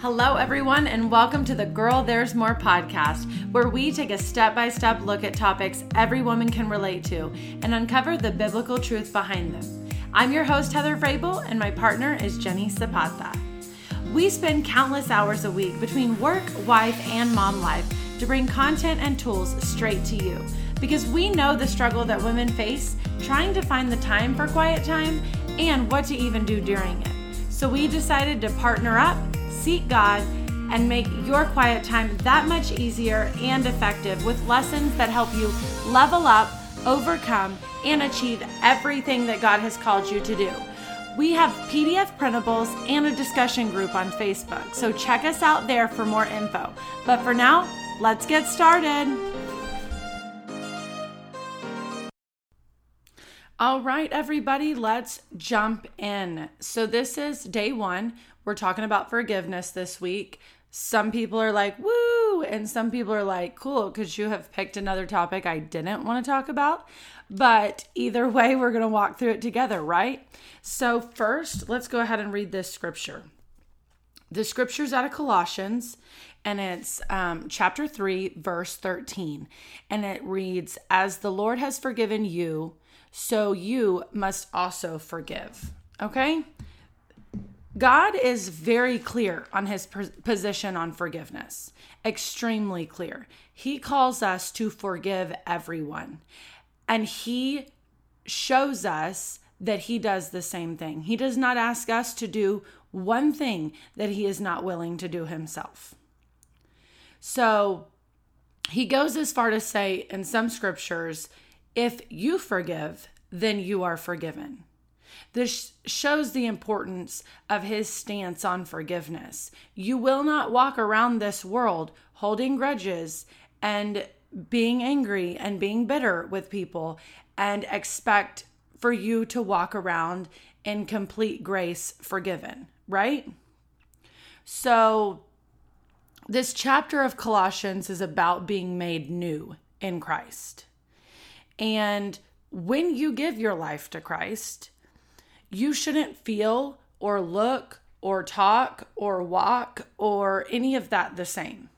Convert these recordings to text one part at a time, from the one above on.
Hello, everyone, and welcome to the Girl There's More podcast, where we take a step by step look at topics every woman can relate to and uncover the biblical truth behind them. I'm your host, Heather Vrabel, and my partner is Jenny Zapata. We spend countless hours a week between work, wife, and mom life to bring content and tools straight to you because we know the struggle that women face trying to find the time for quiet time and what to even do during it. So we decided to partner up seek God, and make your quiet time that much easier and effective with lessons that help you level up, overcome, and achieve everything that God has called you to do. We have PDF printables and a discussion group on Facebook, so check us out there for more info. But for now, let's get started. All right, everybody, let's jump in. So, this is day one. We're talking about forgiveness this week. Some people are like, woo, and some people are like, cool, because you have picked another topic I didn't want to talk about. But either way, we're going to walk through it together, right? So, first, let's go ahead and read this scripture. The scripture's out of Colossians, and it's um, chapter 3, verse 13. And it reads, As the Lord has forgiven you, so you must also forgive. Okay? God is very clear on his position on forgiveness, extremely clear. He calls us to forgive everyone, and he shows us that he does the same thing. He does not ask us to do one thing that he is not willing to do himself. So he goes as far to say in some scriptures, if you forgive, then you are forgiven. This shows the importance of his stance on forgiveness. You will not walk around this world holding grudges and being angry and being bitter with people and expect for you to walk around in complete grace forgiven, right? So, this chapter of Colossians is about being made new in Christ. And when you give your life to Christ, you shouldn't feel or look or talk or walk or any of that the same.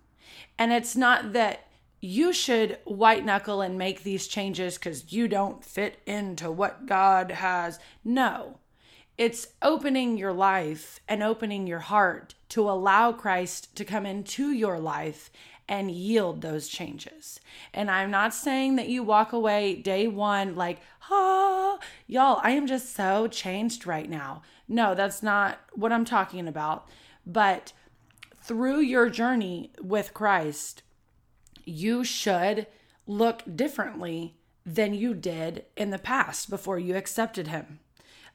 And it's not that you should white knuckle and make these changes because you don't fit into what God has. No, it's opening your life and opening your heart to allow Christ to come into your life and yield those changes. And I'm not saying that you walk away day one like, ah, y'all, I am just so changed right now. No, that's not what I'm talking about. But through your journey with Christ, you should look differently than you did in the past before you accepted Him.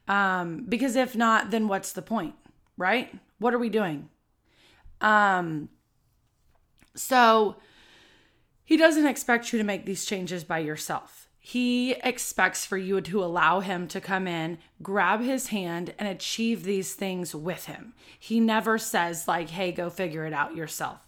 Um, because if not, then what's the point, right? What are we doing? Um, so he doesn't expect you to make these changes by yourself. He expects for you to allow him to come in, grab his hand, and achieve these things with him. He never says, like, hey, go figure it out yourself.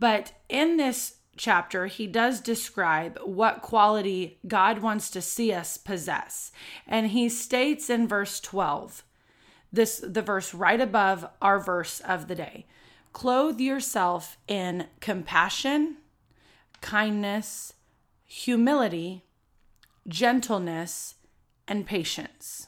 But in this chapter, he does describe what quality God wants to see us possess. And he states in verse 12, this the verse right above our verse of the day. Clothe yourself in compassion, kindness, humility, gentleness, and patience.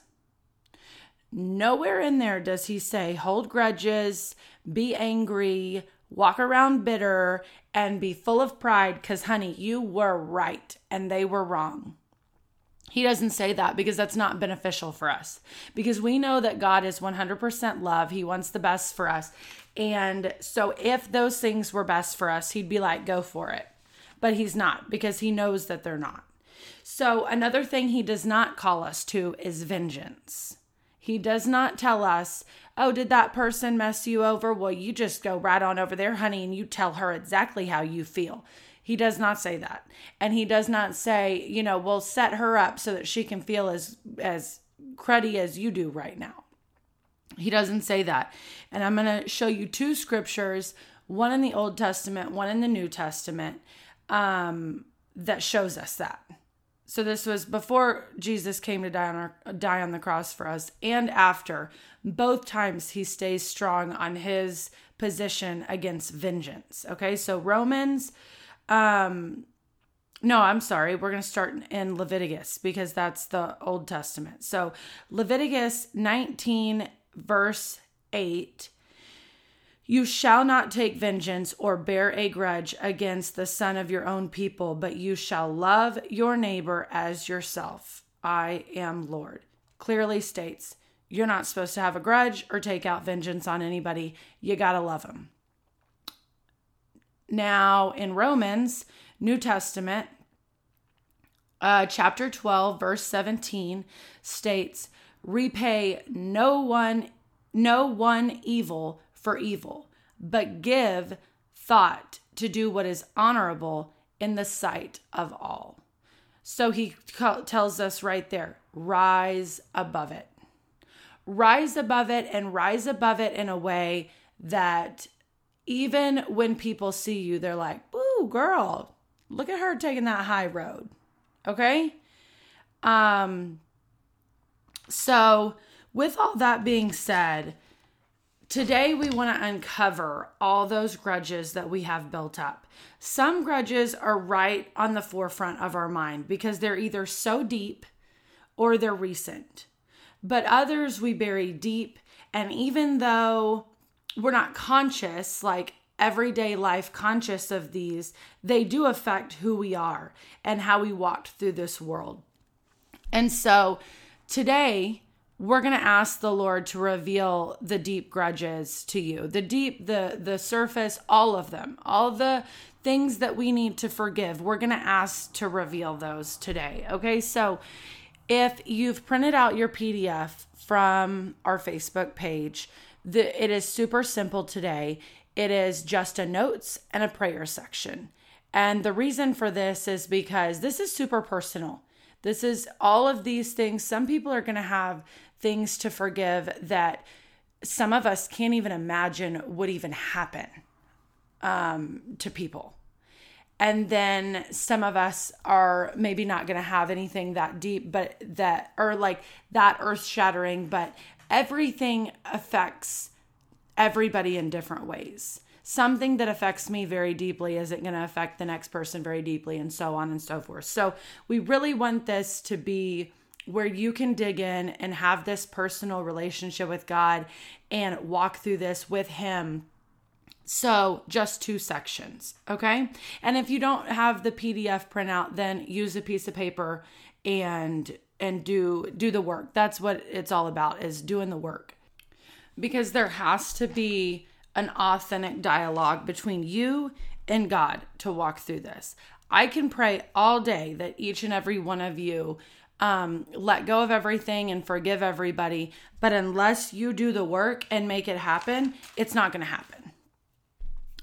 Nowhere in there does he say, hold grudges, be angry, walk around bitter, and be full of pride because, honey, you were right and they were wrong. He doesn't say that because that's not beneficial for us. Because we know that God is 100% love. He wants the best for us. And so if those things were best for us, he'd be like, go for it. But he's not because he knows that they're not. So another thing he does not call us to is vengeance. He does not tell us, oh, did that person mess you over? Well, you just go right on over there, honey, and you tell her exactly how you feel. He does not say that. And he does not say, you know, we'll set her up so that she can feel as as cruddy as you do right now. He doesn't say that. And I'm going to show you two scriptures, one in the Old Testament, one in the New Testament, um, that shows us that. So this was before Jesus came to die on our, die on the cross for us and after. Both times he stays strong on his position against vengeance. Okay? So Romans um no, I'm sorry. We're going to start in Leviticus because that's the Old Testament. So, Leviticus 19, verse 8 You shall not take vengeance or bear a grudge against the son of your own people, but you shall love your neighbor as yourself. I am Lord. Clearly states you're not supposed to have a grudge or take out vengeance on anybody. You got to love them. Now, in Romans, New Testament, uh, chapter 12, verse 17 states, Repay no one, no one evil for evil, but give thought to do what is honorable in the sight of all. So he tells us right there rise above it. Rise above it and rise above it in a way that even when people see you, they're like, ooh, girl, look at her taking that high road. Okay? Um so with all that being said, today we want to uncover all those grudges that we have built up. Some grudges are right on the forefront of our mind because they're either so deep or they're recent. But others we bury deep and even though we're not conscious like everyday life conscious of these, they do affect who we are and how we walked through this world. And so today, we're going to ask the Lord to reveal the deep grudges to you. The deep, the the surface, all of them. All the things that we need to forgive. We're going to ask to reveal those today. Okay? So, if you've printed out your PDF from our Facebook page, the, it is super simple today. It is just a notes and a prayer section. And the reason for this is because this is super personal. This is all of these things. Some people are going to have things to forgive that some of us can't even imagine would even happen um, to people. And then some of us are maybe not going to have anything that deep, but that, or like that earth shattering, but everything affects everybody in different ways. Something that affects me very deeply isn't going to affect the next person very deeply, and so on and so forth. So, we really want this to be where you can dig in and have this personal relationship with God and walk through this with Him. So, just two sections, okay? And if you don't have the PDF printout, then use a piece of paper and and do do the work. That's what it's all about is doing the work because there has to be an authentic dialogue between you and God to walk through this. I can pray all day that each and every one of you um, let go of everything and forgive everybody, but unless you do the work and make it happen, it's not going to happen.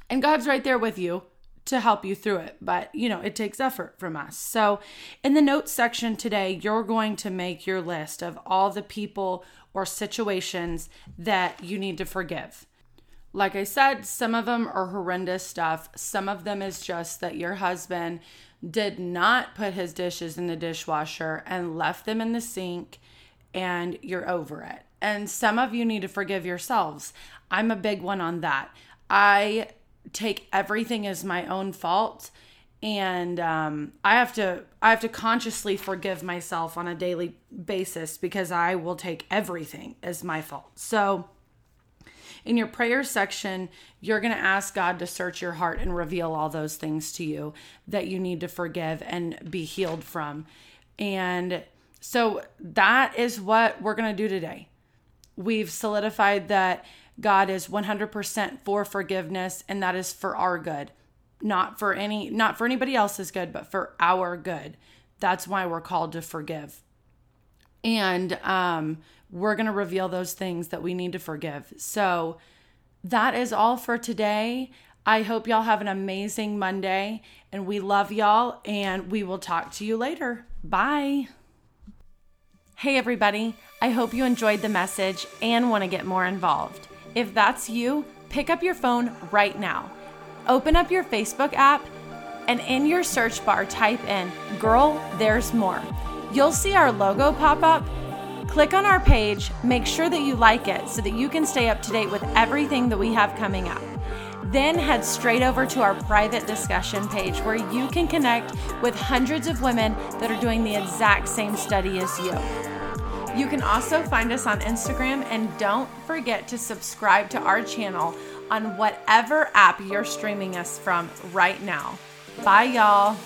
And God's right there with you to help you through it, but you know, it takes effort from us. So, in the notes section today, you're going to make your list of all the people or situations that you need to forgive. Like I said, some of them are horrendous stuff. Some of them is just that your husband did not put his dishes in the dishwasher and left them in the sink and you're over it. And some of you need to forgive yourselves. I'm a big one on that. I take everything as my own fault and um, I have to I have to consciously forgive myself on a daily basis because I will take everything as my fault. So in your prayer section, you're going to ask God to search your heart and reveal all those things to you that you need to forgive and be healed from. And so that is what we're going to do today. We've solidified that God is 100% for forgiveness and that is for our good not for any not for anybody else's good but for our good that's why we're called to forgive and um we're going to reveal those things that we need to forgive. So that is all for today. I hope y'all have an amazing monday and we love y'all and we will talk to you later. Bye. Hey everybody. I hope you enjoyed the message and want to get more involved. If that's you pick up your phone right now. Open up your Facebook app, and in your search bar, type in Girl, There's More. You'll see our logo pop up. Click on our page, make sure that you like it so that you can stay up to date with everything that we have coming up. Then head straight over to our private discussion page where you can connect with hundreds of women that are doing the exact same study as you. You can also find us on Instagram and don't forget to subscribe to our channel on whatever app you're streaming us from right now. Bye, y'all.